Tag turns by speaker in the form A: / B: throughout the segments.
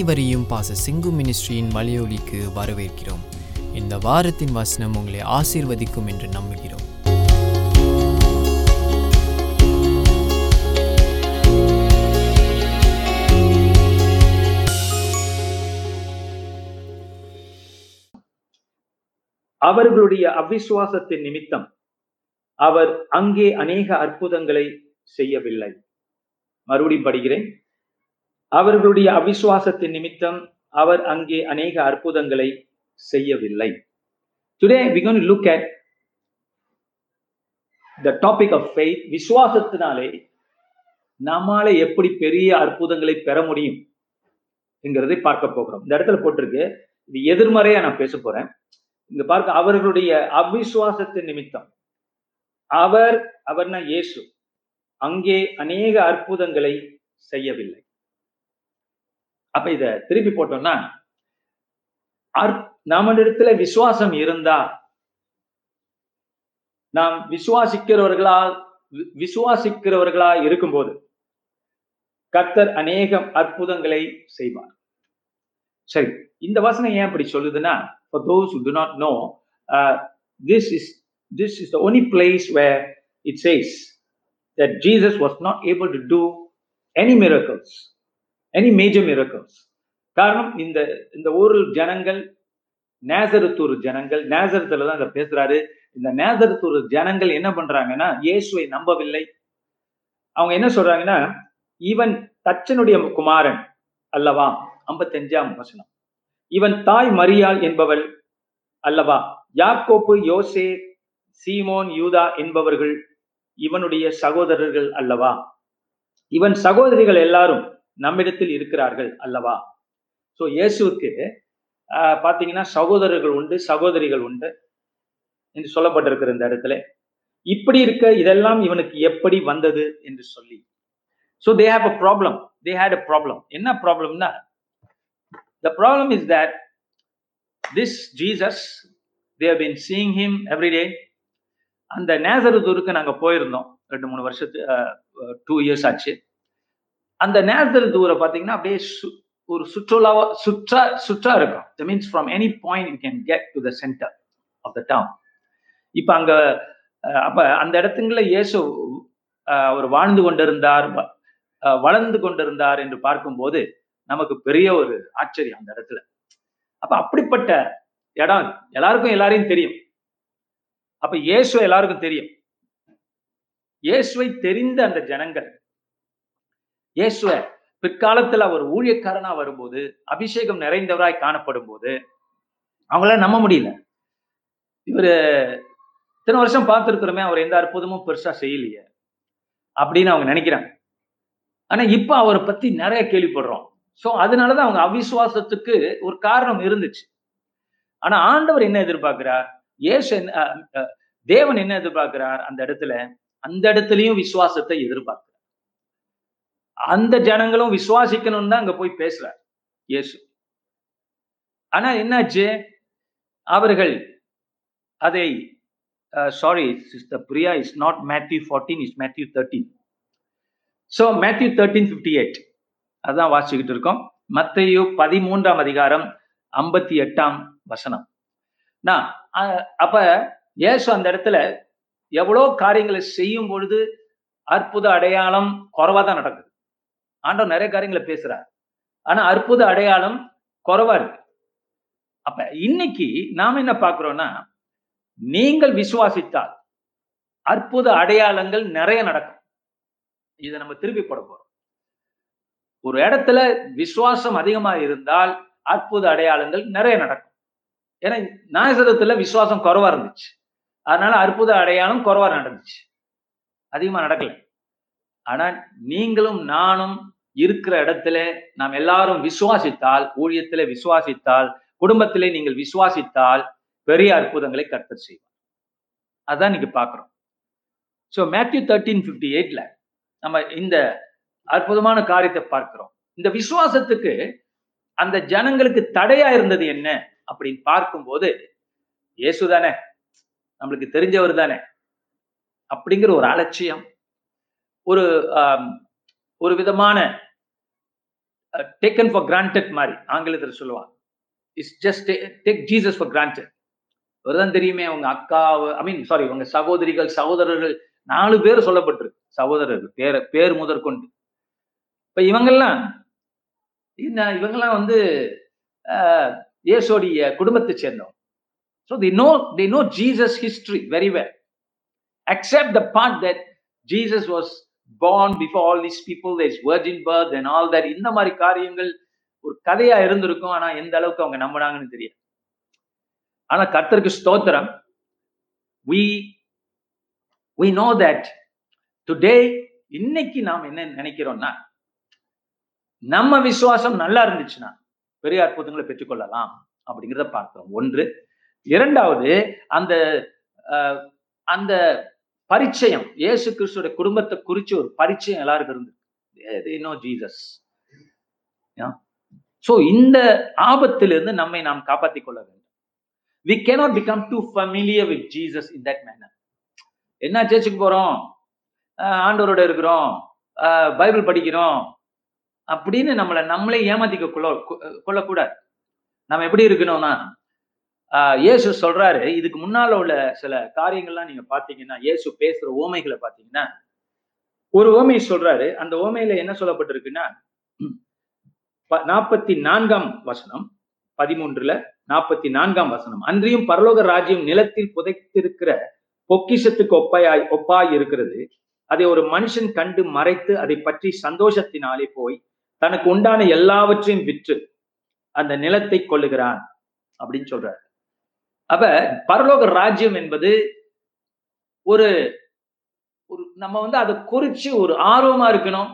A: அனைவரையும் பாச சிங்கு மினிஸ்ட்ரியின் மலையொலிக்கு வரவேற்கிறோம். இந்த வாரத்தின் வசனம் உங்களை ஆசீர்வதிக்கும் என்று நம்புகிறோம்.
B: அவர்களுடைய அவிசுவாசத்தின் நிமித்தம் அவர் அங்கே அநேக அற்புதங்களை செய்யவில்லை. மறுபடியும் படிக்கிறேன். அவர்களுடைய அவிசுவாசத்தின் நிமித்தம் அவர் அங்கே அநேக அற்புதங்களை செய்யவில்லை. Today we going look at the topic of faith விசுவாசத்தினாலே நம்மால எப்படி பெரிய அற்புதங்களை பெற முடியும் என்கிறதை பார்க்க போகிறோம். இந்த இடத்துல போட்டிருக்கு. இது எதிர்மறையா நான் பேச போறேன். இங்க பார்க்க அவர்களுடைய அவிசுவாசத்தின் நிமித்தம் அவர் அவர்னா இயேசு அங்கே அநேக அற்புதங்களை செய்யவில்லை. அப்ப இத திருப்பி போட்டோம்னா நம்மளிடத்துல விசுவாசம் இருந்தா நாம் விசுவாசிக்கிறவர்களா விசுவாசிக்கிறவர்களா இருக்கும்போது கர்த்தர் அநேகம் அற்புதங்களை செய்வார். சரி இந்த வசனம் ஏன் இப்படி சொல்லுதுன்னா for those who do not know uh, this is this is the only place where it says that jesus was not able to do any miracles. Any major miracles காரணம் இந்த இந்த ஊரில் ஜனங்கள் நேசரத்தூர் ஜனங்கள் நேசரத்துல தான் இதை பேசுறாரு. இந்த நேசரத்தூர் ஜனங்கள் என்ன பண்றாங்கன்னா இயேசுவை நம்பவில்லை. அவங்க என்ன சொல்றாங்கன்னா இவன் தச்சனுடைய குமாரன் அல்லவா? ஐம்பத்தஞ்சாம் வசனம். இவன் தாய் மரியாள் என்பவள் அல்லவா? யாக்கோப்பு யோசே சீமோன் யூதா என்பவர்கள் இவனுடைய சகோதரர்கள் அல்லவா? இவன் சகோதரிகள் எல்லாரும் நம்மிடத்தில் இருக்கிறார்கள் அல்லவா? ஸோ இயேசுக்கு பார்த்தீங்கன்னா சகோதரர்கள் உண்டு சகோதரிகள் உண்டு என்று சொல்லப்பட்டிருக்கிற இந்த இடத்துல. இப்படி இருக்க இதெல்லாம் இவனுக்கு எப்படி வந்தது என்று சொல்லி. So they have a problem they had a problem என்ன ப்ராப்ளம்னா the problem is that this Jesus they have seeing him everyday every day. அந்த நேசரதூருக்கு நாங்கள் போயிருந்தோம் ரெண்டு மூணு வருஷத்து டூ இயர்ஸ் ஆச்சு. அந்த நேசரதூரை பார்த்தீங்கன்னா அப்படியே ஒரு சுற்றுலாவா சுற்றா சுற்றா இருக்கும். The means from any point you can get to the centre of the town இப்போ அங்க அப்ப அந்த இடத்துங்கள இயேசு அவர் வாழ்ந்து கொண்டிருந்தார் வளர்ந்து கொண்டிருந்தார் என்று பார்க்கும்போது நமக்கு பெரிய ஒரு ஆச்சரியம் அந்த இடத்துல. அப்ப அப்படிப்பட்ட இடம் எல்லாருக்கும் எல்லாரையும் தெரியும். அப்ப இயேசுவை எல்லாருக்கும் தெரியும். இயேசுவை தெரிந்த அந்த ஜனங்கள் இயேசுவ பிற்காலத்துல அவர் ஊழியக்காரனா வரும்போது அபிஷேகம் நிறைந்தவராய் காணப்படும் போது அவங்களால நம்ப முடியல. இவரு இத்தனை வருஷம் பார்த்துருக்குறோமே அவர் எந்த அற்புதமும் பெருசா செய்யலையே அப்படின்னு அவங்க நினைக்கிறாங்க. ஆனா இப்ப அவரை பத்தி நிறைய கேள்விப்படுறோம். ஸோ அதனாலதான் அவங்க அவிசுவாசத்துக்கு ஒரு காரணம் இருந்துச்சு. ஆனா ஆண்டவர் என்ன எதிர்பார்க்கிறார்? ஏசு என்ன தேவன் என்ன எதிர்பார்க்கிறார்? அந்த இடத்துல அந்த இடத்துலயும் விசுவாசத்தை எதிர்பார்க்கிறார். அந்த ஜனங்களும் விசுவாசிக்கணும்னு தான் அங்க போய் பேசுறார் இயேசு. ஆனா என்னாச்சு? அவர்கள் அதை sorry sister Priya is not Matthew fourteen is Matthew thirteen so Matthew thirteen fifty eight அதான் வாசிக்கிட்டு இருக்கோம். மத்தையோ பதிமூன்றாம் அதிகாரம் ஐம்பத்தி எட்டாம் வசனம். நான் அப்ப ஏசு அந்த இடத்துல எவ்வளோ காரியங்களை செய்யும் பொழுது அற்புத அடையாளம் குறைவா தான் நடக்குது. ஆண்டவர் நிறைய காரியங்களை பேசுறார். ஆனா அற்புத அடையாளம் குறவா இருக்கு. அப்ப இன்னைக்கு நாம என்ன பாக்குறோம்னா நீங்கள் விசுவாசித்தால் அற்புத அடையாளங்கள் நிறைய நடக்கும். இதை நம்ம திருப்பி போட போறோம். ஒரு இடத்துல விசுவாசம் அதிகமா இருந்தால் அற்புத அடையாளங்கள் நிறைய நடக்கும். ஏன்னா நாசரத்துல விசுவாசம் குறவா இருந்துச்சு. அதனால அற்புத அடையாளம் குறைவா நடந்துச்சு. அதிகமா நடக்கல. ஆனா நீங்களும் நானும் இருக்கிற இடத்துல நாம் எல்லாரும் விசுவாசித்தால் ஊழியத்திலே விசுவாசித்தால் குடும்பத்திலே நீங்கள் விசுவாசித்தால் பெரிய அற்புதங்களை கர்த்தர் செய்வார். அதான் நீங்க பாக்குறோம் ஸோ மேத்யூ தேர்ட்டீன் பிப்டி எயிட்ல நம்ம இந்த அற்புதமான காரியத்தை பார்க்கிறோம். இந்த விசுவாசத்துக்கு அந்த ஜனங்களுக்கு தடையா இருந்தது என்ன அப்படின்னு பார்க்கும்போது இயேசு தானே நம்மளுக்கு தெரிஞ்சவர் தானே அப்படிங்கிற ஒரு அலட்சியம். ஒரு ஒரு விதமான டேக்கன் ஃபார் கிராண்டட் மாதிரி ஆங்கிலத்தில் சொல்லுவாங்க. It's just take Jesus for granted தான் தெரியுமே உங்க அக்கா ஐ மீன் சாரி உங்க சகோதரிகள் சகோதரர்கள் நாலு பேர் சொல்லப்பட்டிருக்கு. சகோதரர்கள் பேர் பேர் முதற்கொண்டு இப்ப இவங்கெல்லாம் என்ன இவங்கெல்லாம் வந்து ஆஹ், குடும்பத்தை சேர்ந்தவங்க. So they know they know Jesus history very well accept the part that Jesus was born before all these people there's virgin birth and all that. இந்த மாதிரி காரியங்கள் ஒரு கதையா இருந்திருக்கும். ஆனா எந்த அளவுக்கு அவங்க நம்பினாங்கன்னு தெரியாது. ஆனா கர்த்தருக்கு ஸ்தோத்திரம். We we know that today இன்னைக்கு நாம் என்ன நினைக்கிறோம்னா நம்ம விசுவாசம் நல்லா இருந்துச்சுன்னா பெரிய அற்புதங்களை பெற்றுக்கொள்ளலாம் அப்படிங்கிறத பார்க்கிறோம். ஒன்று. இரண்டாவது அந்த அஹ், அந்த பரிச்சயம். இயேசு கிறிஸ்துடைய குடும்பத்தை குறிச்சு ஒரு பரிச்சயம் எல்லாருக்கும் இருந்து நோ ஜீசஸ் சோ இந்த ஆபத்திலிருந்து நம்மை நாம் காப்பாற்றிக் கொள்ள வேண்டும். We cannot become too familiar with Jesus in that manner என்ன சேர்ச்சுக்கு போறோம்? ஆண்டவரோட இருக்கிறோம். பைபிள் படிக்கிறோம். அப்படின்னு நம்மளை நம்மளே ஏமாத்திக்க கொள்ள கொ- கொள்ளக்கூடாது. நம்ம எப்படி இருக்கணும்னா இயேசு சொல்றாரு இதுக்கு முன்னால உள்ள சில காரியங்கள்லாம் நீங்க பாத்தீங்கன்னா இயேசு பேசுற ஓமைகளை பாத்தீங்கன்னா ஒரு ஓமை சொல்றாரு. அந்த ஓமையில என்ன சொல்லப்பட்டிருக்குன்னா நாற்பத்தி நான்காம் வசனம் பதிமூன்றுல நாற்பத்தி நான்காம் வசனம். அன்றியும் பரலோக ராஜ்யம் நிலத்தில் புதைத்திருக்கிற பொக்கிஷத்துக்கு ஒப்பாய் ஒப்பாய் இருக்கிறது. அதை ஒரு மனுஷன் கண்டு மறைத்து அதை பற்றி சந்தோஷத்தினாலே போய் தனக்கு உண்டான எல்லாவற்றையும் விற்று அந்த நிலத்தை கொள்ளுகிறான் அப்படின்னு சொல்றாரு. அப்ப பரலோக ராஜ்யம் என்பது ஒரு ஒரு நம்ம வந்து அதை குறிச்சு ஒரு ஆர்வமா இருக்கணும்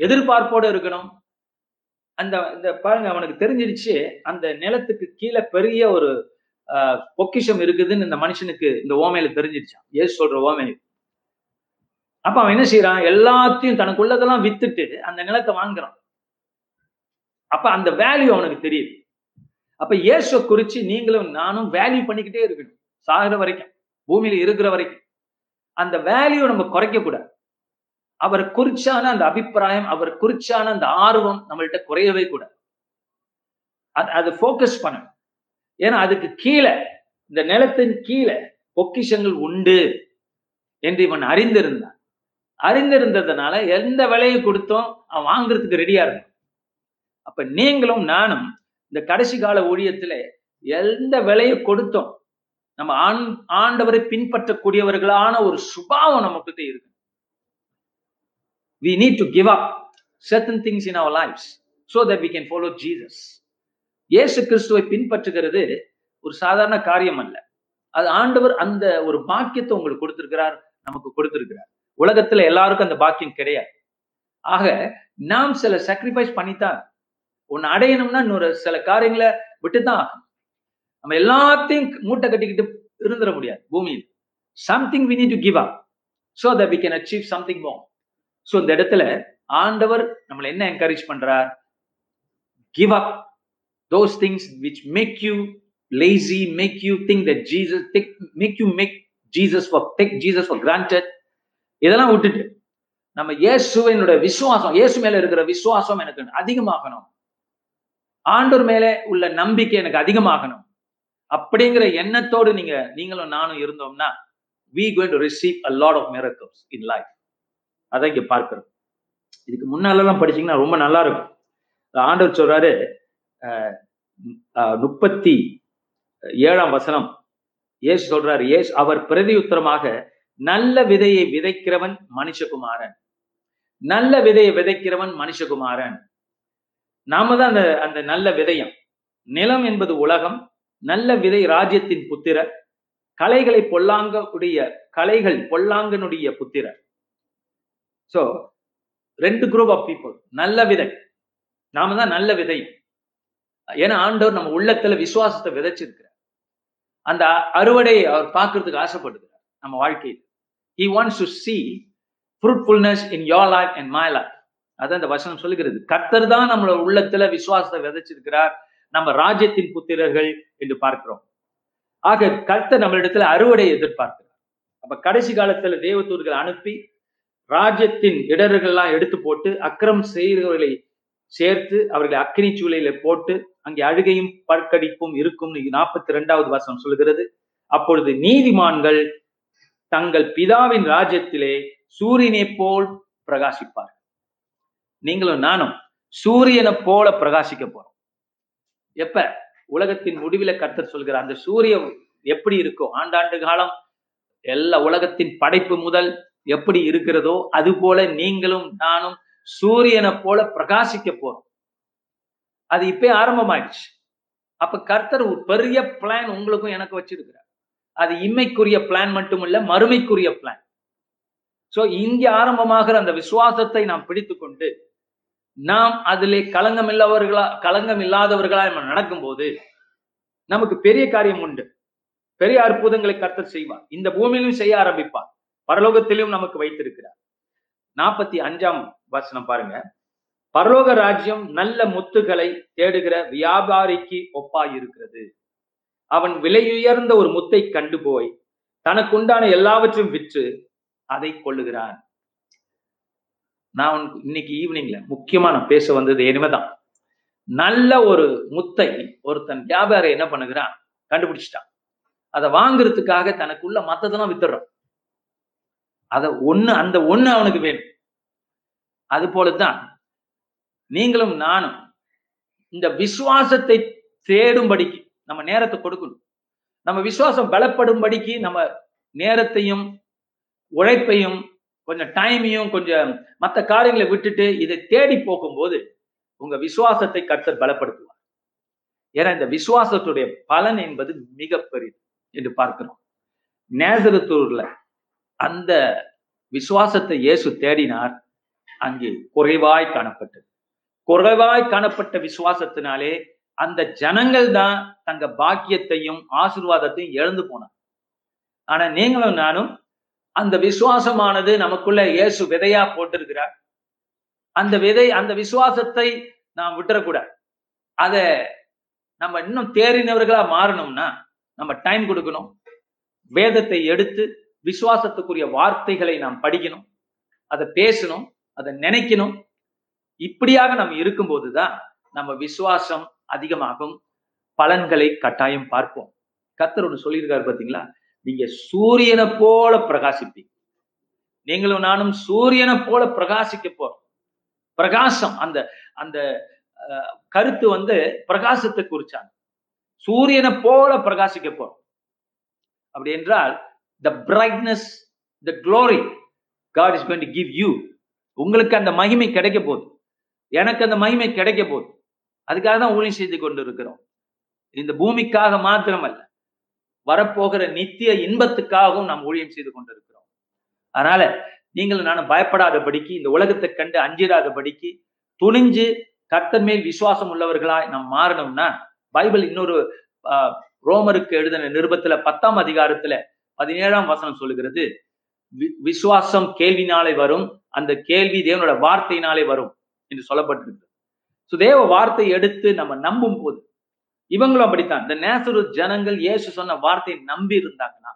B: எதிர்பார்ப்போட இருக்கணும். அந்த இந்த பாருங்க அவனுக்கு தெரிஞ்சிருச்சு அந்த நிலத்துக்கு கீழே பெரிய ஒரு ஆஹ், பொக்கிஷம் இருக்குதுன்னு இந்த மனுஷனுக்கு இந்த ஓமையில தெரிஞ்சிருச்சான் ஏசு சொல்ற ஓமை. அப்ப அவன் என்ன செய்யறான் எல்லாத்தையும் தனக்குள்ளதெல்லாம் வித்துட்டு அந்த நிலத்தை வாங்குறான். அப்ப அந்த வேல்யூ அவனுக்கு தெரியுது. அப்ப இயேசுவை குறிச்சு நீங்களும் நானும் வேல்யூ பண்ணிக்கிட்டே இருக்கணும். சாகிற வரைக்கும் பூமியில இருக்கிற வரைக்கும். அந்த வேல்யூ நம்ம குறைக்க கூடாது அவர் குறிச்சான அந்த அபிப்பிராயம் அவர் குறிச்சான அந்த ஆர்வம் நம்மள்ட்ட குறையவே கூடாது. அது அதை ஃபோக்கஸ் பண்ணணும். ஏன்னா அதுக்கு கீழே இந்த நிலத்தின் கீழே பொக்கிஷங்கள் உண்டு என்று இவன் அறிந்திருந்தான். அறிந்திருந்ததுனால எந்த விலையை கொடுத்தோம்? அவன் வாங்குறதுக்கு ரெடியா இருக்கும் அப்ப நீங்களும் நானும் இந்த கடைசி கால ஊழியத்துல எந்த விலையை கொடுத்தோம். நம்ம ஆண் ஆண்டவரை பின்பற்றக்கூடியவர்களான ஒரு சுபாவம் நமக்கிட்ட இருக்கு. We need to give up certain things in our life so that we can follow Jesus இயேசு கிறிஸ்துவை பின்பற்றுகிறது ஒரு சாதாரண காரியம் அல்ல. அது ஆண்டவர் அந்த ஒரு பாக்கியத்தை உங்களுக்கு கொடுத்திருக்கிறார் நமக்கு கொடுத்திருக்கிறார். உலகத்துல எல்லாருக்கும் அந்த பாக்கியம் கிடையாது. ஆக நாம் சில சாக்ரிஃபைஸ் பண்ணித்தான் ஒன்னு அடையணும்னா இன்னொரு சில காரியங்களை விட்டுதான் நம்ம எல்லாத்தையும் மூட்டை கட்டிக்கிட்டு இருந்துட முடியாது பூமியில். Something we need to give up so that we can achieve something more so இந்த இடத்துல ஆண்டவர் நம்மளை என்ன என்கரேஜ் பண்றார்? Give up those things which make you lazy make you think that Jesus make you make Jesus for take Jesus for granted இதெல்லாம் விட்டுட்டு நம்ம இயேசுவனுடைய விசுவாசம் இயேசு மேல இருக்கிற விசுவாசம் எனக்கு அதிகமாகணும். ஆண்டோர் மேலே உள்ள நம்பிக்கை எனக்கு அதிகமாகணும். அப்படிங்கிற எண்ணத்தோடு நீங்க நீங்களும் நானும் இருந்தோம்னா we going to receive a lot of miracles in life அதான் இங்க பார்க்கிறோம். இதுக்கு முன்னாலெல்லாம் படிச்சீங்கன்னா ரொம்ப நல்லா இருக்கும் ஆண்டவர் சொல்றாரு முப்பத்தி ஏழாம் வசனம். ஏசு சொல்றாரு ஏசு அவர் பிரதி உத்தரமாக நல்ல விதையை விதைக்கிறவன் மனுஷகுமாரன். நல்ல விதையை விதைக்கிறவன் மனுஷகுமாரன். நாம தான் அந்த அந்த நல்ல விதையம். நிலம் என்பது உலகம் நல்ல விதை ராஜ்யத்தின் புத்திரர் கலைகளை பொல்லாங்கனுடைய கலைகள் பொல்லாங்கனுடைய புத்திரர் சோ ரெண்டு குரூப் ஆஃப் பீப்புள் நல்ல விதை. நாம தான் நல்ல விதை. ஏன்னா ஆண்டவர் நம்ம உள்ளத்துல விசுவாசத்தை விதைச்சிருக்கிறார். அந்த அறுவடையை அவர் பார்க்கறதுக்கு ஆசைப்படுகிறார் நம்ம வாழ்க்கையில். He wants to see fruitfulness in your life and my life அதான் இந்த வசனம் சொல்லுகிறது. கர்த்தர் தான் நம்மளோட உள்ளத்துல விசுவாசத்தை விதைச்சிருக்கிறார். நம்ம ராஜ்யத்தின் புத்திரர்கள் என்று பார்க்கிறோம். ஆக கர்த்தர் நம்மளிடத்துல அறுவடை எதிர்பார்க்கிறார். அப்ப கடைசி காலத்துல தேவதூர்கள் அனுப்பி ராஜ்யத்தின் இடர்கள்லாம் எடுத்து போட்டு அக்கிரம் செய்கிறவர்களை சேர்த்து அவர்களை அக்கினி சூளையில போட்டு அங்கே அழுகையும் பற்கடிப்பும் இருக்கும் நாற்பத்தி ரெண்டாவது வசனம் சொல்கிறது அப்பொழுது நீதிமான்கள் தங்கள் பிதாவின் ராஜ்யத்திலே சூரியனை போல் பிரகாசிப்பார் நீங்களும் நானும் சூரியனை போல பிரகாசிக்க போறோம். எப்ப? உலகத்தின் முடிவில கர்த்தர் சொல்கிறார் அந்த சூரியன் எப்படி இருக்கும் ஆண்டாண்டு காலம் எல்லா உலகத்தின் படைப்பு முதல் எப்படி இருக்கிறதோ அது போல நீங்களும் நானும் சூரியனை போல பிரகாசிக்க போறோம். அது இப்பே ஆரம்பமாயிடுச்சு. அப்ப கர்த்தர் ஒரு பெரிய பிளான் உங்களுக்கும் எனக்கு வச்சிருக்கிறார். அது இம்மைக்குரிய பிளான் மட்டும் இல்ல மறுமைக்குரிய பிளான் சோ இங்க ஆரம்பமாகிற அந்த விசுவாசத்தை நாம் பிடித்து கொண்டு நாம் அதிலே களங்கம் இல்லவர்களா களங்கம் இல்லாதவர்களா நம்ம நடக்கும்போது நமக்கு பெரிய காரியம் உண்டு. பெரிய அற்புதங்களை கர்த்தர் செய்வார். இந்த பூமியிலும் செய்ய ஆரம்பிப்பார். பரலோகத்திலும் நமக்கு வைத்திருக்கிறார். நாற்பத்தி அஞ்சாம் வசனம் பாருங்க. பரலோக ராஜ்யம் நல்ல முத்துகளை தேடுகிற வியாபாரிக்கு ஒப்பாய் இருக்கிறது. அவன் விலையுயர்ந்த ஒரு முத்தை கண்டு போய் தனக்குண்டான எல்லாவற்றையும் விற்று அதை கொள்ளுகிறான். நான் இன்னைக்கு ஈவினிங்ல முக்கியமா நான் பேச வந்தது இனிமேதான். நல்ல ஒரு முத்தை ஒருத்தன் வியாபாரி என்ன பண்ணுகிறான்? கண்டுபிடிச்சிட்டான். அதை வாங்குறதுக்காக தனக்குள்ள மத்ததெல்லாம் வித்துடுறான். அத ஒண்ணு அந்த ஒண்ணு அவனுக்கு வேணும். அது போலதான் நீங்களும் நானும் இந்த விசுவாசத்தை தேடும்படிக்கு நம்ம நேரத்தை கொடுக்கணும். நம்ம விசுவாசம் பலப்படும்படிக்கு நம்ம நேரத்தையும் உழைப்பையும் கொஞ்சம் டைமையும் கொஞ்சம் மற்ற காரியங்களை விட்டுட்டு இதை தேடி போகும்போது உங்க விசுவாசத்தை கர்த்தர் பலப்படுத்துவார். ஏன்னா இந்த விசுவாசத்துடைய பலன் என்பது மிக பெரியது என்று பார்க்கிறோம். நேசரத்தூர்ல அந்த விசுவாசத்தை இயேசு தேடினார் அங்கே குறைவாய் காணப்பட்டது. குறைவாய் காணப்பட்ட விசுவாசத்தினாலே அந்த ஜனங்கள் தான் தங்க பாக்கியத்தையும் ஆசிர்வாதத்தையும் இழந்து போனார் ஆனா நீங்களும் நானும் அந்த விசுவாசமானது நமக்குள்ள இயேசு விதையா போட்டிருக்கிறார். அந்த விதை அந்த விசுவாசத்தை நாம் விட்டுறக்கூடாது. அத நம்ம இன்னும் தேறினவர்களா மாறணும்னா நம்ம டைம் கொடுக்கணும். வேதத்தை எடுத்து விசுவாசத்துக்குரிய வார்த்தைகளை நாம் படிக்கணும். அதை பேசணும் அதை நினைக்கணும். இப்படியாக நம்ம இருக்கும்போதுதான் நம்ம விசுவாசம் அதிகமாகும். பலன்களை கட்டாயம் பார்ப்போம். கத்தர் ஒன்று சொல்லியிருக்காரு பார்த்தீங்களா நீங்க சூரியனை போல பிரகாசிப்பீங்க. நீங்களும் நானும் சூரியனை போல பிரகாசிக்க போறோம். பிரகாசம் அந்த அந்த கருத்து வந்து பிரகாசத்தை குறிச்சாங்க. சூரியனை போல பிரகாசிக்க போறோம். அப்படி என்றால் the brightness the glory God is going to give you உங்களுக்கு அந்த மகிமை கிடைக்க போகுது. எனக்கு அந்த மகிமை கிடைக்க போகுது. அதுக்காக தான் ஊழியம் செய்து கொண்டு இருக்கிறோம் இந்த பூமிக்காக மாத்திரமல்ல. வரப்போகிற நித்திய இன்பத்துக்காகவும் நாம் ஊழியம் செய்து கொண்டிருக்கிறோம். அதனால நீங்கள் நானும் பயப்படாதபடிக்கு இந்த உலகத்தை கண்டு அஞ்சிடாதபடிக்கு துணிஞ்சு கர்த்தர் மேல் விசுவாசம் உள்ளவர்களாய் நாம் மாறணும்னா பைபிள் இன்னொரு ரோமருக்கு எழுதின நிருபத்துல பத்தாம் அதிகாரத்துல பதினேழாம் வசனம் சொல்லுகிறது விசுவாசம் கேள்வினாலே வரும் அந்த கேள்வி தேவனோட வார்த்தையினாலே வரும் என்று சொல்லப்பட்டிருக்கு சுதேவ வார்த்தை எடுத்து நம்ம நம்பும் போது இவங்களும் அப்படித்தான். இந்த நேசரு ஜனங்கள் இயேசு சொன்ன வார்த்தையை நம்பி இருந்தாங்கன்னா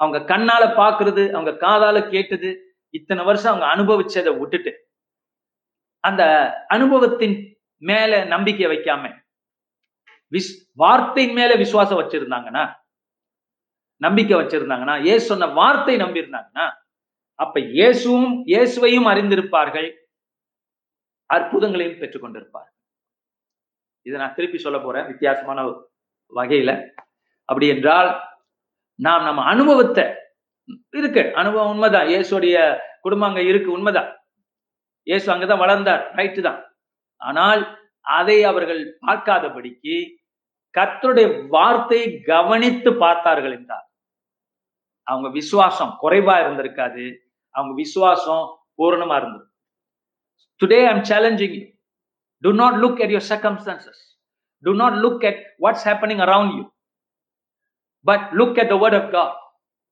B: அவங்க கண்ணால பாக்குறது அவங்க காதால கேட்டது இத்தனை வருஷம் அவங்க அனுபவிச்சதை விட்டுட்டு அந்த அனுபவத்தின் மேல நம்பிக்கை வைக்காம விஸ் வார்த்தையின் மேல விசுவாசம் வச்சிருந்தாங்கன்னா நம்பிக்கை வச்சிருந்தாங்கன்னா ஏசு சொன்ன வார்த்தை நம்பி இருந்தாங்கன்னா அப்ப இயேசுவும் இயேசுவையும் அறிந்திருப்பார்கள் அற்புதங்களையும் பெற்றுக்கொண்டிருப்பார். இதை நான் திருப்பி சொல்ல போறேன் வித்தியாசமான வகையில. அப்படி என்றால் நாம் நம்ம அனுபவத்தை இருக்கு அனுபவம் உண்மைதான். இயேசுடைய குடும்பம் அங்க இருக்கு உண்மைதான். இயேசு அங்கதான் வளர்ந்தார் ரைட்டு தான். ஆனால் அதை அவர்கள் பார்க்காதபடிக்கு கத்தருடைய வார்த்தையை கவனித்து பார்த்தார்கள் என்றார். அவங்க விசுவாசம் குறைவா இருந்திருக்காது. அவங்க விசுவாசம் பூரணமா இருந்தது today I'm challenging you to not look at your circumstances to not look at what's happening around you but look at the word of God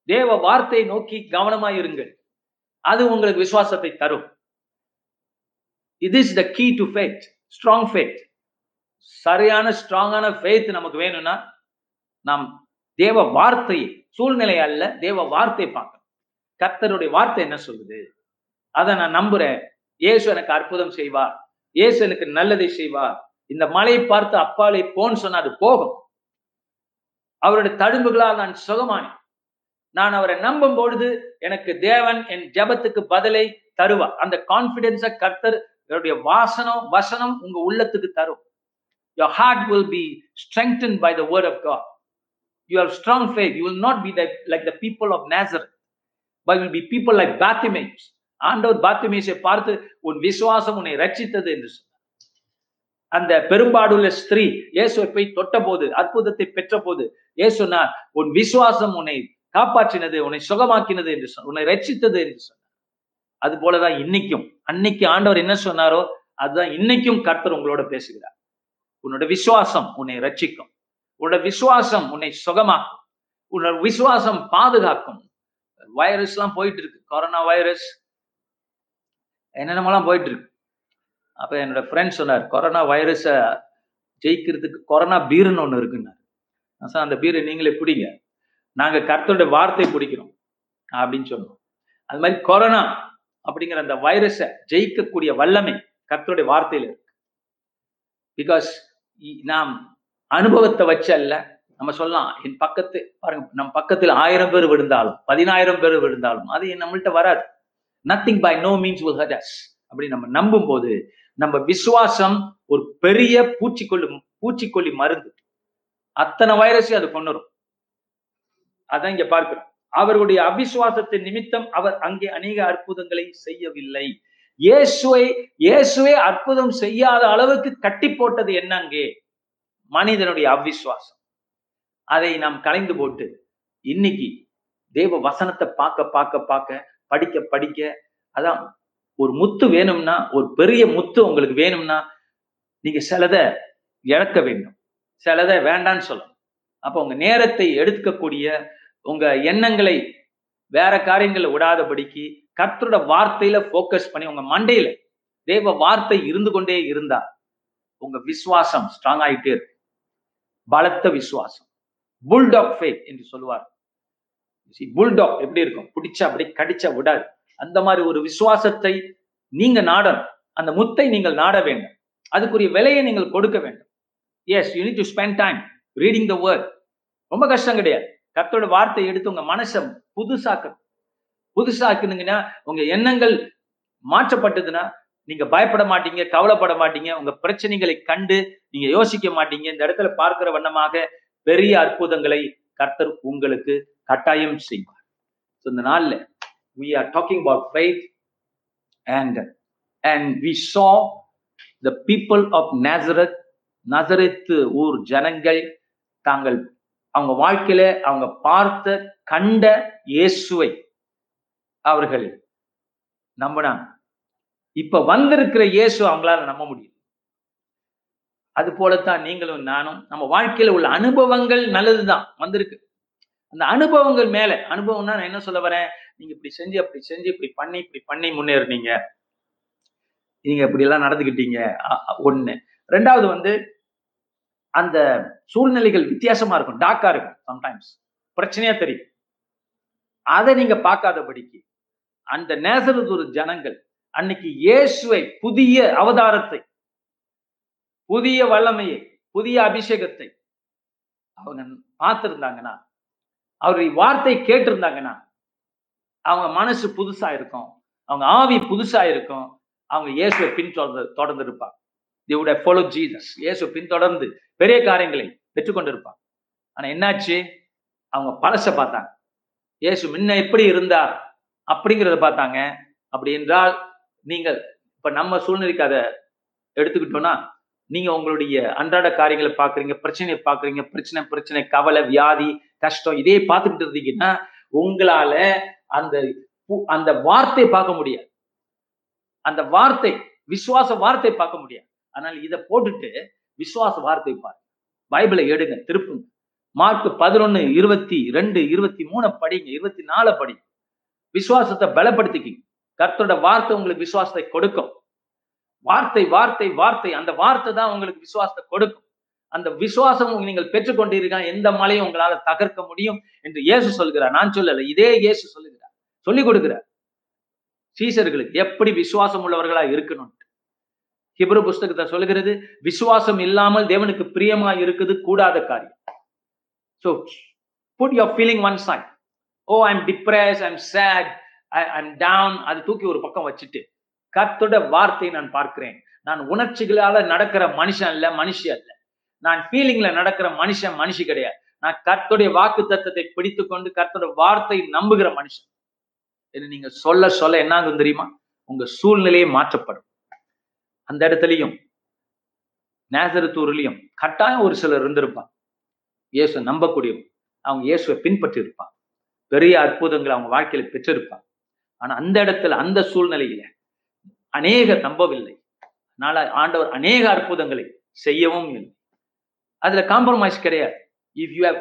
B: தேவ வார்த்தையை நோக்கி கவனமாய் இருங்கள். அது உங்களுக்கு விசுவாசத்தை தரும். இது is the key to faith strong faith சரியான ஸ்ட்ராங்கான ஃபேத் நமக்கு வேணும்னா நாம் தேவ வார்த்தையை சூழ்நிலை அல்ல தேவ வார்த்தை பார்க்கணும். கர்த்தருடைய வார்த்தை என்ன சொல்லுது? அதை நான் நம்புறேன். இயேசு எனக்கு அற்புதம் செய்வார். இயேசு எனக்கு நல்லதை செய்வார். இந்த மலையை பார்த்து அப்பாலே போன்னு சொன்னா அது போகும். அவருடைய தழும்புகளால் நான் சுகமானேன். நான் அவரை நம்பும் பொழுது எனக்கு தேவன் என் ஜெபத்துக்கு பதிலை தருவார். அந்த கான்பிடன்ஸ கர்த்தர் என்னுடைய வாசனம் வசனம் உங்க உள்ளத்துக்கு தரும். Your heart will be strengthen by the word of God you how strong faith you will not be the, like the people of Nazareth but will be people like ஆண்டவர் பாத்திமேசை பார்த்து உன் விசுவாசம் உன்னை ரட்சித்தது என்று சொன்னார். அந்த பெரும்பாடுள்ள ஸ்திரீ இயேசுவை போய் தொட்ட போது அற்புதத்தை பெற்ற போது இயேசு சொன்னார் உன் விசுவாசம் உன்னை காப்பாற்றினது உன்னை சுகமாக்கினது என்று சொன்ன உன்னை ரட்சித்தது என்று சொன்னார். அது போலதான் இன்னைக்கும் அன்னைக்கு ஆண்டவர் என்ன சொன்னாரோ அதுதான் இன்னைக்கும் கர்த்தர் உங்களோட பேசுகிறார். உன்னோட விசுவாசம் உன்னை ரட்சிக்கும் உன்னோட விசுவாசம் உன்னை சுகமாக்கும். உன்னோட விசுவாசம் பாதுகாக்கும். வைரஸ் எல்லாம் போயிட்டு இருக்கு. கொரோனா வைரஸ் என்னென்னமெல்லாம் போயிட்டு இருக்கு என்னோடய என்னோட ஃப்ரெண்ட் சொன்னார் கொரோனா வைரஸை ஜெயிக்கிறதுக்கு கொரோனா பீருன்னு ஒன்று இருக்குன்னார். சார் அந்த பீரை நீங்களே பிடிங்க நாங்கள் கருத்தருடைய வார்த்தை பிடிக்கிறோம் அப்படின்னு சொன்னோம். அது மாதிரி கொரோனா அப்படிங்கிற அந்த வைரஸை ஜெயிக்கக்கூடிய வல்லமை கர்த்தருடைய வார்த்தையில் இருக்கு. பிகாஸ் நாம் அனுபவத்தை வச்சு அல்ல நம்ம சொல்லலாம் என் பக்கத்து பாருங்க நம் பக்கத்தில் ஆயிரம் பேர் விழுந்தாலும் பதினாயிரம் பேர் விழுந்தாலும் அது நம்மள்கிட்ட வராது. Nothing by no means will hurt us அப்படி நம்ம நம்பும் போது நம்ம விசுவாசம் ஒரு பெரிய பூச்சிக்கொல்லி பூச்சிக்கொல்லி மருந்து. அத்தனை வைரஸையும் அது கொண்டுரும் அதான் இங்க பார்க்கிறோம். அவருடைய அவிசுவாசத்தின் நிமித்தம் அவர் அங்கே அநேக அற்புதங்களை செய்யவில்லை. இயேசுவை இயேசுவை அற்புதம் செய்யாத அளவுக்கு கட்டி போட்டது என்ன அங்கே? மனிதனுடைய அவிசுவாசம். அதை நாம் கலைந்து போட்டு இன்னைக்கு தேவ வசனத்தை பார்க்க பார்க்க பார்க்க படிக்க படிக்க அதான் ஒரு முத்து வேணும்னா ஒரு பெரிய முத்து உங்களுக்கு வேணும்னா நீங்க சிலதை இழக்க வேண்டும். சிலதை வேண்டான்னு சொல்லணும். அப்போ உங்க நேரத்தை எடுக்கக்கூடிய உங்க எண்ணங்களை வேற காரியங்களை விடாதபடிக்கு கர்த்தரோட வார்த்தையில ஃபோக்கஸ் பண்ணி உங்க மண்டையில தேவ வார்த்தை இருந்து கொண்டே இருந்தா உங்க விசுவாசம் ஸ்ட்ராங் ஆகிட்டே இருக்கும். பலத்த விசுவாசம். புல்டாக் ஃபேத் என்று சொல்லுவார். புல்டாக் எப்படி இருக்கும்? பிடிச்சா அப்படி கடிச்சா விடாது. அந்த மாதிரி ஒரு விசுவாசத்தை நீங்க நாடணும். அந்த முத்தை நீங்கள் நாட வேண்டும். அதுக்குரிய விலையை நீங்கள் கொடுக்க வேண்டும். Yes you need to spend time reading the word ரொம்ப கஷ்டம் கிடையாது. கத்தோட வார்த்தை எடுத்து உங்க மனசை புதுசாக்கணும். புதுசாக்குனீங்கன்னா உங்க எண்ணங்கள் மாற்றப்பட்டதுன்னா நீங்க பயப்பட மாட்டீங்க கவலைப்பட மாட்டீங்க. உங்க பிரச்சனைகளை கண்டு நீங்க யோசிக்க மாட்டீங்க. இந்த இடத்துல பார்க்கிற வண்ணமாக பெரிய அற்புதங்களை கர்த்தர் உங்களுக்கு கட்டாயம் செய்வார். இந்த நாள்ல we are talking about faith and and we saw the people of Nazareth நசரத்து ஊர் ஜனங்கள் தாங்கள் அவங்க வாழ்க்கையில அவங்க பார்த்த கண்ட இயேசுவை அவர்கள் நம்பினாங்க. இப்ப வந்திருக்கிற இயேசு அவங்களால நம்ப முடியும் அது போலத்தான் நீங்களும் நானும் நம்ம வாழ்க்கையில உள்ள அனுபவங்கள் நல்லதுதான் வந்திருக்கு. அந்த அனுபவங்கள் மேல அனுபவம்னா நான் என்ன சொல்ல வரேன்? நீங்க இப்படி செஞ்சு அப்படி செஞ்சு இப்படி பண்ணி இப்படி பண்ணி முன்னேறினீங்க. நீங்க இப்படி எல்லாம் நடந்துக்கிட்டீங்க ஒண்ணு. ரெண்டாவது வந்து அந்த சூழ்நிலைகள் வித்தியாசமா இருக்கும். டாக்கா இருக்கும் சம்டைம்ஸ் பிரச்சனையா தெரியும். அதை நீங்க பார்க்காதபடிக்கு அந்த நேசரதொரு ஜனங்கள் அன்னைக்கு இயேசுவை புதிய அவதாரத்தை புதிய வல்லமையை புதிய அபிஷேகத்தை அவங்க பார்த்துருந்தாங்கன்னா அவருடைய வார்த்தை கேட்டிருந்தாங்கன்னா அவங்க மனசு புதுசா இருக்கும் அவங்க ஆவி புதுசா இருக்கும் அவங்க இயேசுவை பின்தொடர்ந்து தொடர்ந்து இருப்பாங்க they would have followed Jesus. இயேசு பின்தொடர்ந்து பெரிய காரியங்களை பெற்றுக்கொண்டிருப்பாங்க. ஆனா என்னாச்சு? அவங்க பழச பார்த்தாங்க. இயேசு முன்ன எப்படி இருந்தார் அப்படிங்கிறத பார்த்தாங்க. அப்படி என்றால் நீங்கள் இப்ப நம்ம சூழ்நிலைக்கு அதை எடுத்துக்கிட்டோம்னா நீங்க உங்களுடைய அன்றாட காரியங்களை பாக்குறீங்க பிரச்சனையை பாக்குறீங்க பிரச்சனை பிரச்சனை கவலை வியாதி கஷ்டம் இதே பார்த்துக்கிட்டு இருந்தீங்கன்னா உங்களால அந்த அந்த வார்த்தை பார்க்க முடியாது. அந்த வார்த்தை விசுவாச வார்த்தை பார்க்க முடியாது. ஆனால் இதை போட்டுட்டு விசுவாச வார்த்தை பாரு பைபிளை எடுங்க திருப்புங்க. மார்க் பதினொன்னு இருபத்தி ரெண்டு இருபத்தி மூணு படிங்க இருபத்தி நாலு படி விசுவாசத்தை பலப்படுத்திக்கிங்க. கர்த்தரோட வார்த்தை உங்களுக்கு விசுவாசத்தை கொடுக்கும். வார்த்தை வார்த்தை வார்த்தை. அந்த வார்த்தை தான் உங்களுக்கு விசுவாசத்தை கொடுக்கும். அந்த விசுவாசம் நீங்கள் பெற்றுக்கொண்டீர்கள். எந்த மலையும் உங்களால தகர்க்க முடியும் என்று இயேசு சொல்கிறார். நான் சொல்லல. இதே இயேசு சொல்லுகிறார். சொல்லிக் கொடுக்கிறார். சீசர்களுக்கு எப்படி விசுவாசம் உள்ளவர்களா இருக்கணும் ஹிப்ரு புஸ்தகத்தை சொல்லுகிறது விசுவாசம் இல்லாமல் தேவனுக்கு பிரியமா இருக்குது கூடாத காரியம். So put your feeling one side oh I'm depress I'm sad I'm down அது தூக்கி ஒரு பக்கம் வச்சுட்டு கர்த்தோட வார்த்தையை நான் பார்க்கிறேன். நான் உணர்ச்சிகளால நடக்கிற மனுஷன் அல்ல மனுஷி அல்ல. நான் ஃபீலிங்ல நடக்கிற மனுஷன் மனுஷி கிடையாது. நான் கர்த்தருடைய வாக்கு தத்துவத்தை பிடித்து கொண்டு கர்த்தோட வார்த்தை நம்புகிற மனுஷன். என்ன நீங்க சொல்ல சொல்ல என்னாகும் தெரியுமா? உங்க சூழ்நிலையே மாற்றப்படும். அந்த இடத்துலயும் நேசரத்தூர்லயும் கட்டாயம் ஒரு சிலர் இருந்திருப்பான் இயேசு நம்பக்கூடியவன். அவங்க இயேசுவை பின்பற்றி இருப்பான் பெரிய அற்புதங்களை அவங்க வாழ்க்கையில பெற்றிருப்பான் ஆனா அந்த இடத்துல அந்த சூழ்நிலையில அநேகர் நம்பவில்லை அதனால ஆண்டவர் அநேக அற்புதங்களை செய்யவும் இல்லை. அதுல காம்ப்ரமைஸ் கிடையாது. If you have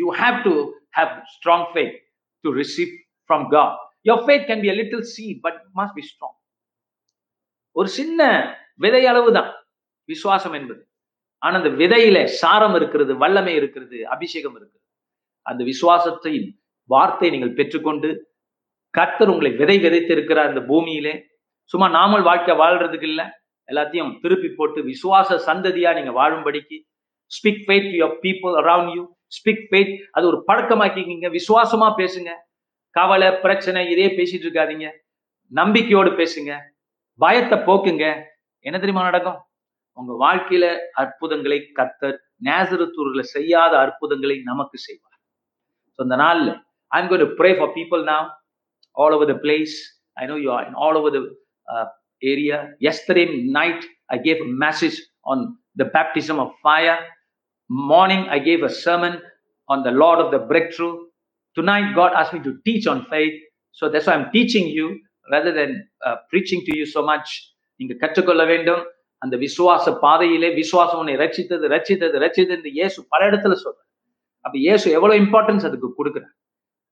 B: you have to have strong faith to receive from God your faith can be a little seed but must be strong ஒரு சின்ன விதை அளவு தான் விசுவாசம் என்பது. ஆனா அந்த விதையில சாரம் இருக்கிறது வல்லமை இருக்கிறது அபிஷேகம் இருக்கிறது. அந்த விசுவாசத்தின் வார்த்தை நீங்கள் பெற்றுக்கொண்டு கர்த்தர் உங்களை விதை விதைத்திருக்கிற அந்த பூமியிலே. சும்மா நாமல் வாழ்க்கை வாழ்றதுக்கு இல்ல. எல்லாத்தையும் திருப்பி போட்டு விசுவாச சந்ததியா நீங்க வாழும்படிக்கு speak faith your people around you speak faith அது ஒரு பழக்கமாக்கிக்கிங்க. விசுவாசமா பேசுங்க. கவலை பிரச்சனை இதே பேசிட்டு இருக்காதீங்க. நம்பிக்கையோடு பேசுங்க. பயத்தை போக்குங்க. என்ன தெரியுமா நடக்கும்? உங்க வாழ்க்கையில அற்புதங்களை கத்தர் நேசரத்தூர்ல செய்யாத அற்புதங்களை நமக்கு செய்வார். ஸோ இந்த நாள்ல I'm going to pray for people நாம் all over the place I know you are all over the uh, area. Yesterday night, I gave a message on the baptism of fire. Morning, I gave a sermon on the Lord of the breakthrough. Tonight, God asked me to teach on faith. So that's why I'm teaching you rather than uh, preaching to you so much. நீங்க கற்றுக்கொள்ள வேண்டும் அந்த விசுவாச பாதையிலே விசுவாசம் உன்னை ரச்சித்தது ரச்சித்தது ரச்சித்தது இந்த இயேசு பல இடத்துல சொல்றார் அப்ப இயேசு எவ்வளவு இம்பார்ட்டன்ஸ் அதுக்கு கொடுக்குறார்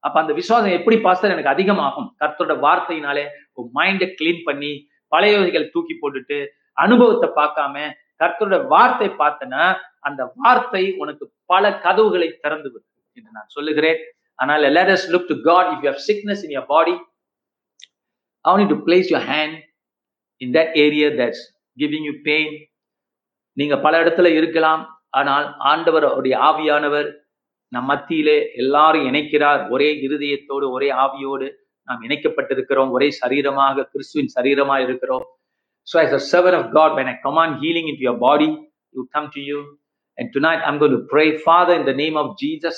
B: அப்ப அந்த விசுவாசம் எப்படி பாஸ்டர் எனக்கு அதிகமாகும்? கர்த்தரோட வார்த்தையினாலே உன் மைண்டை கிளீன் பண்ணி பழைய வகைகள் தூக்கி போட்டுட்டு அனுபவத்தை பார்க்காம கர்த்தரோட வார்த்தை பார்த்தனா அந்த வார்த்தை உனக்கு பல கதவுகளை திறந்து விடும் என்று நான் சொல்லுகிறேன். ஆனால் let us look God if you you have sickness in your body I want you to place your hand in that area that's giving நீங்க பல இடத்துல இருக்கலாம். ஆனால் ஆண்டவருடைய ஆவியானவர் நம் மத்தியிலே எல்லாரும் இணைக்கிறார் ஒரே இருதயத்தோடு ஒரே ஆவியோடு நாம் இணைக்கப்பட்டிருக்கிறோம் ஒரே சரீரமாக கிறிஸ்துவின் சரீரமாக இருக்கிறோம் So as a servant of God, when I command healing into your body, it will come to you. And tonight I'm going to pray, Father, in the name of Jesus,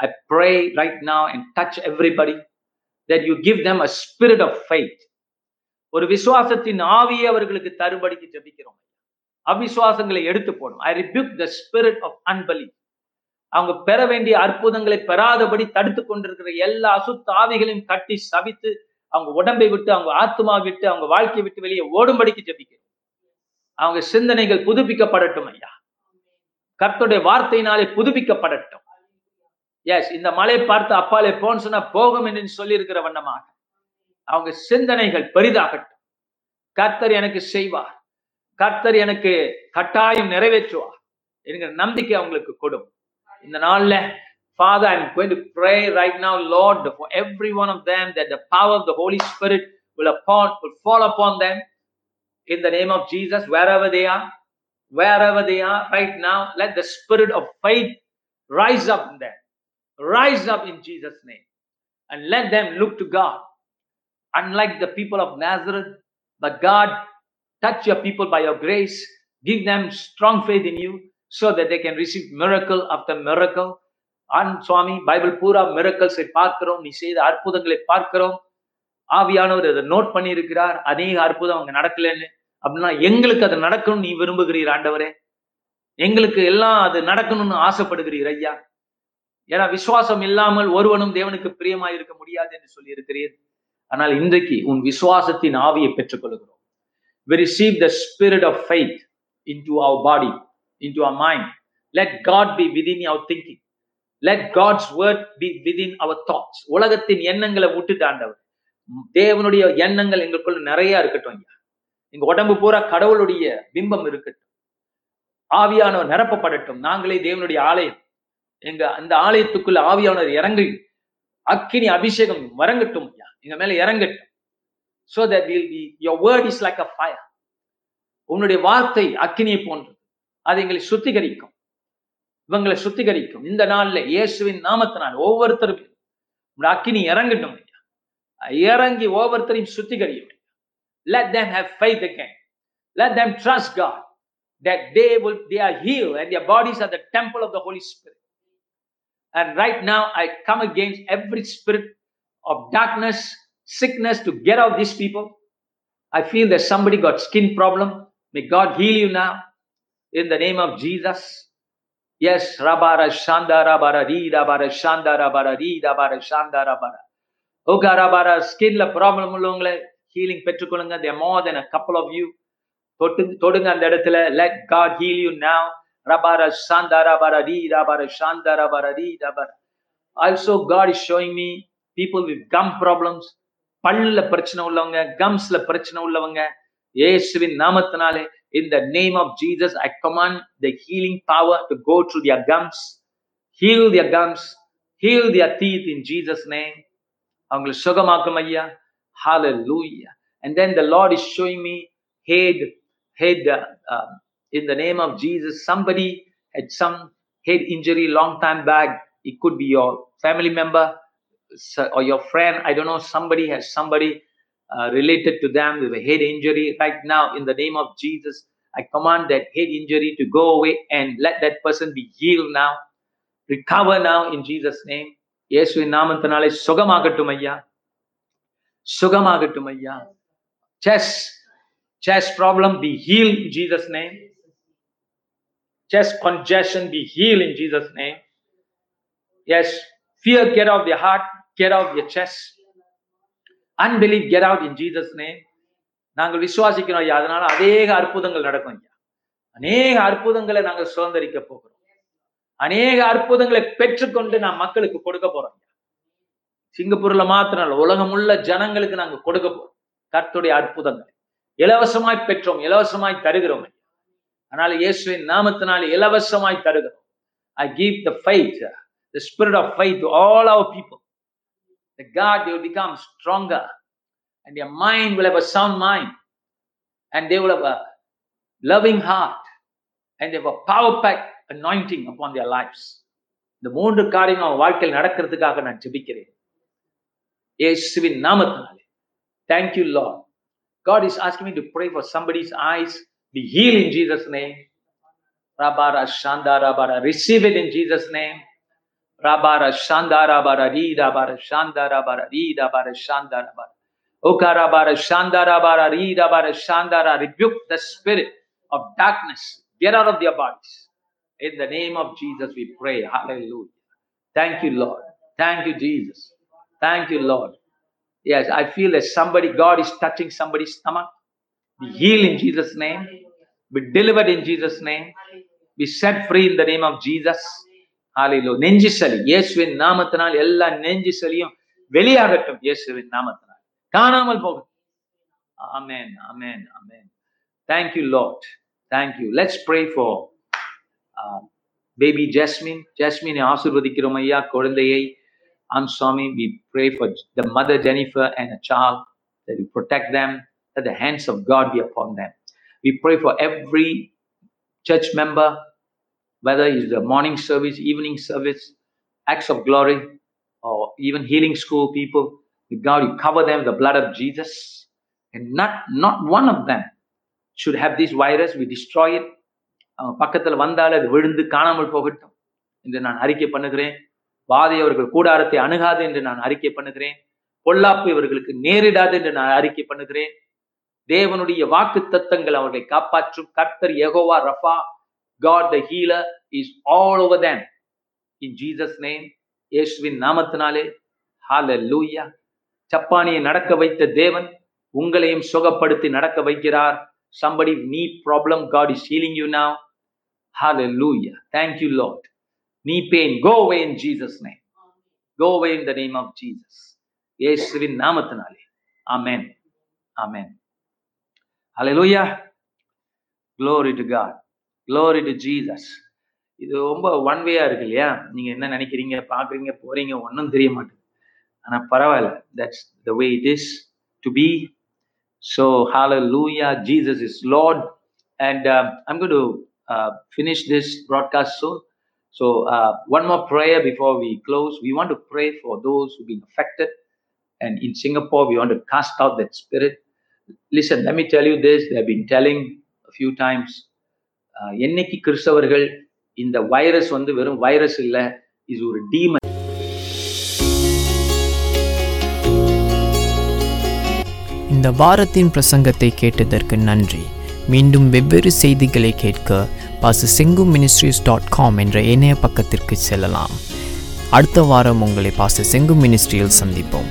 B: I pray right now and touch everybody that you give them a spirit of faith. ஒரு விசுவாசத்தின் ஆவியை அவர்களுக்கு தருபடிக்கு ஜெபிக்கிறோம் அவிசுவாசங்களை எடுத்து போடும் I rebuke the spirit of unbelief அவங்க பெற வேண்டிய அற்புதங்களை பெறாதபடி தடுத்து கொண்டிருக்கிற எல்லா அசுத்த ஆவிகளையும் கட்டி சவித்து அவங்க உடம்பை விட்டு அவங்க ஆத்மா விட்டு அவங்க வாழ்க்கையை விட்டு வெளியே ஓடும்படிக்கு ஜெபிக்கிறோம். அவங்க சிந்தனைகள் புதுப்பிக்கப்படட்டும் ஐயா. கர்த்தருடைய வார்த்தையினாலே புதுப்பிக்கப்படட்டும். எஸ் இந்த மலை பார்த்து அப்பாலே போன்னு சொன்னா போகும் என்று சொல்லி இருக்கிற வண்ணமாக. அவங்க சிந்தனைகள் பெரிதாகட்டும். கர்த்தர் எனக்கு செய்வார். கர்த்தர் எனக்கு கட்டாயம் நிறைவேற்றுவார். என்கிற நம்பிக்கை அவங்களுக்கு கொடும். in the Nalla. Father, I'm going to pray right now, Lord, for every one of them that the power of the Holy Spirit will upon will fall upon them in the name of Jesus, wherever they are, wherever they are right now. Let the spirit of faith rise up in them. Rise up in Jesus' name. And let them look to God. Unlike the people of Nazareth, but God, touch your people by your grace. Give them strong faith in you so that they can receive miracle after miracle. ஆன் சுவாமி Bible பூரா மிரக்கல்ஸை பார்க்கிறோம் நீ செய்த அற்புதங்களை பார்க்கிறோம். ஆவியானவர் அதை நோட் பண்ணிருக்கிறார் அநேக அற்புதம் அவங்க நடக்கலன்னு. அப்படின்னா எங்களுக்கு அது நடக்கணும்னு நீ விரும்புகிறீர் ஆண்டவரே. எங்களுக்கு எல்லாம் அது நடக்கணும்னு ஆசைப்படுகிறீர் ஐயா. ஏன்னா விசுவாசம் இல்லாமல் ஒருவனும் தேவனுக்கு பிரியமா இருக்க முடியாது என்று சொல்லி இருக்கிறீர் ஆனால் இன்றைக்கு உன் விசுவாசத்தின் ஆவியை பெற்றுக்கொள்கிறோம். We the spirit of of in into our body into our mind. Let god be within our thinking. Let god's word be within our thoughts. உலகத்தின் எண்ணங்களை விட்டுட்டு ஆண்டவர். தேவனுடைய எண்ணங்கள் எங்களுக்குள்ள நிறைய இருக்கட்டும் ஐயா. எங்க உடம்பு பூரா கடவுளுடைய பிம்பம் இருக்கட்டும். ஆவியானவர் நிரப்பப்படட்டும். நாங்களே தேவனுடைய ஆலயம். எங்க அந்த ஆலயத்துக்குள்ள ஆவியானவர் இறங்கி அக்கினி அபிஷேகம் வரங்கட்டும் ஐயா. எங்க மேல இறங்கட்டும். So that will be your word is like a fire உன்னுடைய வார்த்தை அக்கினியை போன்று. அது எங்களை சுத்திகரிக்கும் இவங்களை சுத்திகரிக்கும் இந்த நாள்ல இயேசுவின் நாமத்தினால் ஒவ்வொருத்தரும் உங்களுடைய அக்கினி இறங்கட்டும் ஐயா. இறங்கி ஒவ்வொருத்தரையும் சுத்திகரியும் let them have faith again let them trust god that they will they are healed and their bodies are the temple of the holy spirit and right now i come against every spirit of darkness sickness to get out these people i feel that somebody got skin problem may god heal you now In the name of jesus. Yes rabara shandara bara rida bara shandara bara rida bara shandara bara ஓகாராபாரா oh ஸ்கின்ல problem உள்ளவங்களை healing பெற்றுக்கொள்ளுங்க. They more than a couple of you தொட்டு தொடுங்க அந்த இடத்துல. Let God heal you now ரபார சாந்தாரா பாரா ரீ ரபார சாந்தாரா பாரா ரீ ரபார also God is showing me people with gum problems பல்லுல பிரச்சனை உள்ளவங்க கம்ஸ்ல பிரச்சனை உள்ளவங்க. இயேசுவின் நாமத்தினாலே in the name of Jesus I command the healing power to go through their gums heal their gums heal their teeth in Jesus name அவங்களை சுகமாக்கும் ஐயா hallelujah and then the lord is showing me head head uh, um, in the name of jesus somebody had some head injury long time back it could be your family member so- or your friend i don't know somebody has somebody uh, related to them with a head injury right now in the name of jesus i command that head injury to go away and let that person be healed now recover now in jesus name இயேசுவின் நாமத்தினாலே சுகமாகட்டும் ஐயா சுகமாகட்டும் ஐயா chest chest problem be healed in jesus name chest congestion be healed in jesus name yes fear get out of your heart get out of your chest Unbelief get out in Jesus name நாங்கள் விசுவாசிக்கிறோம் ஐயா. அதனால அநேக அற்புதங்கள் நடக்கும் ஐயா. அநேக அற்புதங்களை நாங்கள் சுதந்திரிக்க போகிறோம். அநேக அற்புதங்களை பெற்றுக்கொண்டு நான் மக்களுக்கு கொடுக்க போறோம் சிங்கப்பூர்ல மாத்திரம் உலகம் உள்ள ஜனங்களுக்கு நாங்க கொடுக்க போறோம். கர்த்துடைய அற்புதங்கள். இலவசமாய் பெற்றோம் இலவசமாய் தருகிறோம் அதனால இயேசுவின் நாமத்தினால் இலவசமாய் தருகிறோம். I give the fight the spirit of fight to all our people The God, they will become stronger and their mind will have a sound mind and they will have a loving heart and they have a power packed anointing upon their lives. இந்த மூன்று காரியம் அவன் வாழ்க்கையில் நடக்கிறதுக்காக நான் ஜெபிக்கிறேன் இயேசுவின் நாமத்தினாலே thank you lord god is asking me to pray for somebody's eyes be healed in jesus name rabara shandara bara receive it in jesus name rabara shandara bara ri rabara shandara bara ri rabara okara bara shandara bara ri rabara shandara rebuke the spirit of darkness get out of their bodies in the name of jesus we pray hallelujah thank you lord thank you jesus Thank you, Lord. Yes, I feel that somebody, God is touching somebody's stomach. Be healed in Jesus' name. Be delivered in Jesus' name. Be set free in the name of Jesus. Hallelujah. நெஞ்சு சளி இயேசுவின் நாமத்தினால் எல்லா நெஞ்சு சளியும் வெளியாகட்டும் இயேசுவின் நாமத்தினால் காணாமல் போகட்டும் ஆமென் ஆமென் ஆமென் thank you lord thank you let's pray for uh, baby jasmine jasmine ஆசீர்வதிக்கிறோம் ஐயா குழந்தையை I'm Swami, we pray for the mother Jennifer and a child that you protect them, that the hands of God be upon them. We pray for every church member, whether it's the morning service, evening service, acts of glory, or even healing school people. With God, you cover them with the blood of Jesus. And not, not one of them should have this virus. We destroy it. பக்கத்தில் பக்கத்துல வந்தால் அது விழுந்து காணாமல் போகட்டும் என்று நான் அறிக்கை பண்ணுகிறேன் வாதை அவர்கள் கூடாரத்தை அணுகாது என்று நான் அறிக்கை பண்ணுகிறேன் பொல்லாப்பு இவர்களுக்கு நேரிடாது என்று நான் அறிக்கை பண்ணுகிறேன் தேவனுடைய வாக்கு தத்தங்கள் அவர்களை காப்பாற்றும் கர்த்தர் Jehovah Rapha God the healer is all over them in Jesus name இயேசுவின் நாமத்தினாலே ஹalleluya சப்பானியை நடக்க வைத்த தேவன் உங்களையும் சுகப்படுத்தி நடக்க வைக்கிறார் somebody knee problem god is healing you now hallelujah thank you lord knee pain go away in jesus name go away in the name of jesus இயேசுவின் நாமத்தினாலே ஆமென் ஆமென் hallelujah glory to god Glory to jesus இது ரொம்ப one வேயா இருக்கு இல்லையா நீங்க என்ன நினைக்கிறீங்க பாக்குறீங்க போறீங்க ஒன்றும் தெரிய மாட்டேங்குது ஆனா பரவாயில்ல that's the way it is to be so hallelujah Jesus is Lord And um, I'm going to uh, finish this broadcast soon. So, uh, one more prayer before we close. We want to pray for those who've been affected. And in Singapore, we want to cast out that spirit. Listen, let me tell you this. They've என்னைக்கு கிறிஸ்தவர்கள் இந்த virus வந்து வெறும் virus இல்லை இது ஒரு demon
A: இந்த வாரத்தின் பிரசங்கத்தை கேட்டதற்கு நன்றி. மீண்டும் வெவ்வேறு செய்திகளை கேட்க பாச செங்கு மினிஸ்ட்ரிஸ் டாட் காம் என்ற இணைய பக்கத்திற்கு செல்லலாம். அடுத்த வாரம் உங்களை பாச செங்கு மினிஸ்ட்ரியில் சந்திப்போம்.